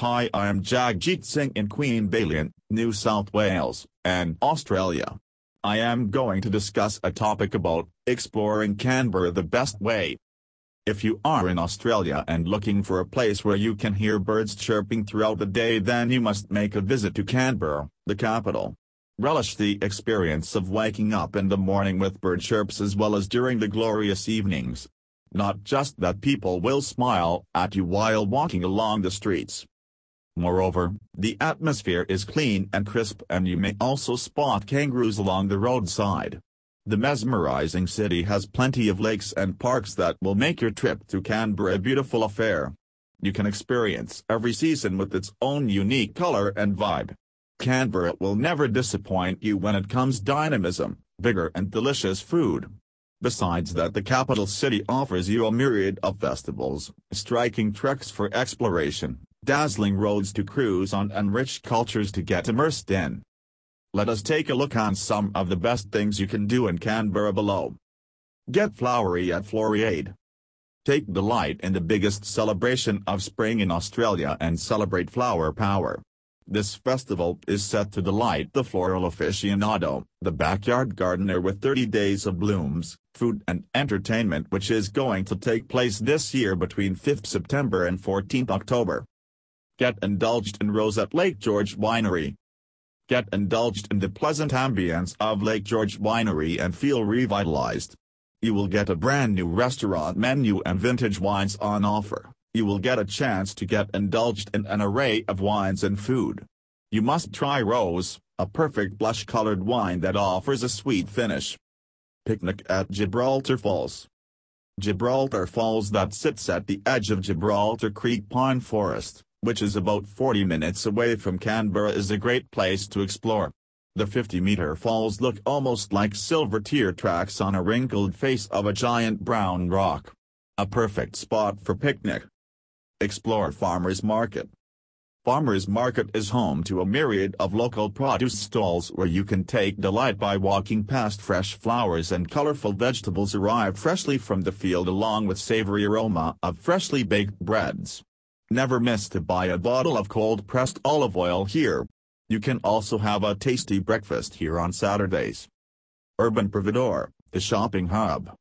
Hi I am Jagjit Singh in Queanbeyan, New South Wales, and Australia. I am going to discuss a topic about exploring Canberra the best way. If you are in Australia and looking for a place where you can hear birds chirping throughout the day then you must make a visit to Canberra, the capital. Relish the experience of waking up in the morning with bird chirps as well as during the glorious evenings. Not just that people will smile at you while walking along the streets, Moreover, the atmosphere is clean and crisp and you may also spot kangaroos along the roadside. The mesmerizing city has plenty of lakes and parks that will make your trip to Canberra a beautiful affair. You can experience every season with its own unique color and vibe. Canberra will never disappoint you when it comes dynamism, vigor and delicious food. Besides that the capital city offers you a myriad of festivals, striking treks for exploration, dazzling roads to cruise on and rich cultures to get immersed in. Let us take a look on some of the best things you can do in Canberra below. Get flowery at Floriade. Take delight in the biggest celebration of spring in Australia and celebrate flower power. This festival is set to delight the floral aficionado, the backyard gardener with 30 days of blooms, food and entertainment which is going to take place this year between 5th September and 14th October. Get indulged in Rosette Lake George Winery. Get indulged in the pleasant ambience of Lake George Winery and feel revitalized. You will get a brand new restaurant menu and vintage wines on offer. You will get a chance to get indulged in an array of wines and food. You must try Rose, a perfect blush-colored wine that offers a sweet finish. Picnic at Gibraltar Falls. Gibraltar Falls that sits at the edge of Gibraltar Creek Pine Forest which is about 40 minutes away from Canberra is a great place to explore. The 50-meter falls look almost like silver tear tracks on a wrinkled face of a giant brown rock. A perfect spot for picnic. Explore Farmers Market. Farmers Market is home to a myriad of local produce stalls where you can take delight by walking past fresh flowers and colorful vegetables arrived freshly from the field along with savory aroma of freshly baked breads. Never miss to buy a bottle of cold-pressed olive oil here. You can also have a tasty breakfast here on Saturdays. Urban Providore, the shopping hub.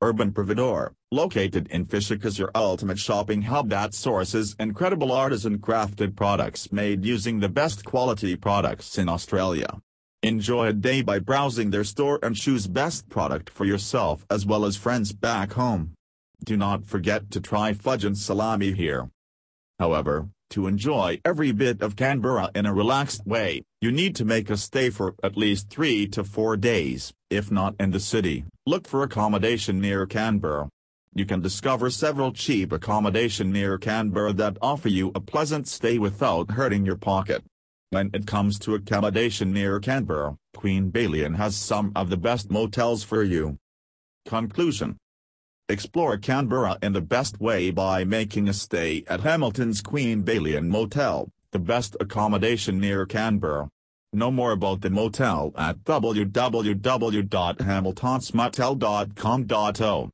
Urban Providore, located in Fyshwick is your ultimate shopping hub that sources incredible artisan crafted products made using the best quality products in Australia. Enjoy a day by browsing their store and choose best product for yourself as well as friends back home. Do not forget to try fudge and salami here. However, to enjoy every bit of Canberra in a relaxed way, you need to make a stay for at least 3 to 4 days, if not in the city, look for accommodation near Canberra. You can discover several cheap accommodation near Canberra that offer you a pleasant stay without hurting your pocket. When it comes to accommodation near Canberra, Queanbeyan has some of the best motels for you. Conclusion Explore Canberra in the best way by making a stay at Hamilton's Queanbeyan Motel, the best accommodation near Canberra. Know more about the motel at www.hamiltonsmotel.com.au.